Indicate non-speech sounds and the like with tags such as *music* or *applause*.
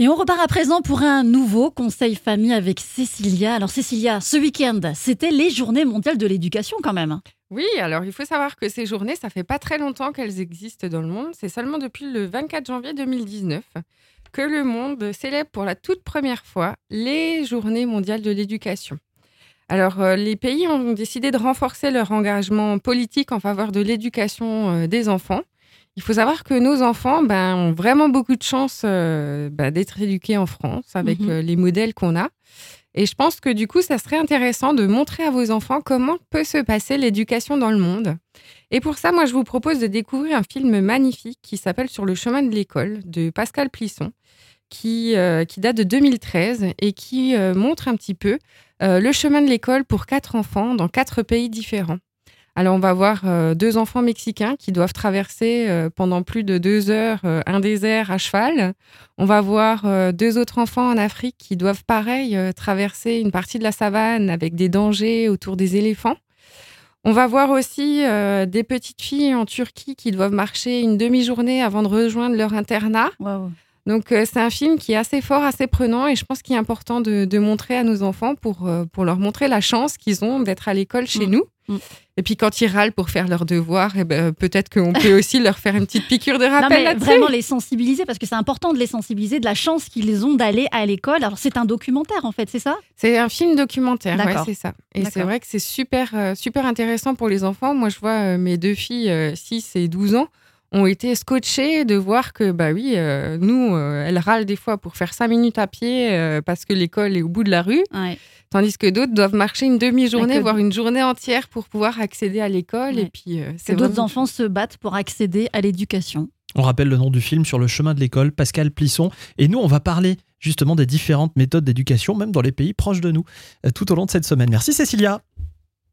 Et on repart à présent pour un nouveau conseil famille avec Cécilia. Alors Cécilia, ce week-end, c'était les journées mondiales de l'éducation quand même. Oui, alors il faut savoir que ces journées, ça fait pas très longtemps qu'elles existent dans le monde. C'est seulement depuis le 24 janvier 2019 que le monde célèbre pour la toute première fois les journées mondiales de l'éducation. Alors, euh, les pays ont décidé de renforcer leur engagement politique en faveur de l'éducation euh, des enfants. Il faut savoir que nos enfants ben, ont vraiment beaucoup de chance euh, ben, d'être éduqués en France avec Mhm. euh, les modèles qu'on a. Et je pense que du coup, ça serait intéressant de montrer à vos enfants comment peut se passer l'éducation dans le monde. Et pour ça, moi, je vous propose de découvrir un film magnifique qui s'appelle Sur le chemin de l'école de Pascal Plisson, qui, euh, qui date de 2013 et qui montre un petit peu le chemin de l'école pour quatre enfants dans quatre pays différents. Alors, on va voir euh, deux enfants mexicains qui doivent traverser euh, pendant plus de deux heures euh, un désert à cheval. On va voir deux autres enfants en Afrique qui doivent, pareil, traverser une partie de la savane avec des dangers autour des éléphants. On va voir aussi euh, des petites filles en Turquie qui doivent marcher une demi-journée avant de rejoindre leur internat. Donc, euh, c'est un film qui est assez fort, assez prenant et je pense qu'il est important de, de montrer à nos enfants pour, euh, pour leur montrer la chance qu'ils ont d'être à l'école chez Mm. nous. Mm. Et puis, quand ils râlent pour faire leurs devoirs, eh ben, peut-être qu'on peut *laughs* aussi leur faire une petite piqûre de Non rappel mais là-dessus. vraiment les sensibiliser parce que c'est important de les sensibiliser de la chance qu'ils ont d'aller à l'école. Alors c'est un documentaire en fait, c'est ça? C'est un film documentaire, ouais, c'est ça. Et c'est vrai que c'est super, euh, super intéressant pour les enfants. Moi, je vois euh, mes deux filles, euh, 6 et 12 ans, ont été scotchées de voir que, bah oui, euh, nous, euh, elles râlent des fois pour faire 5 minutes à pied euh, parce que l'école est au bout de la rue, Ouais. Tandis que d'autres doivent marcher une demi-journée, que- voire une journée entière pour pouvoir accéder à l'école. Ouais. Et puis, euh, c'est d'autres vraiment- enfants se battent pour accéder à l'éducation. On rappelle le nom du film sur le chemin de l'école, Pascal Plisson. Et nous, on va parler justement des différentes méthodes d'éducation, même dans les pays proches de nous, euh, tout au long de cette semaine. Merci Cécilia.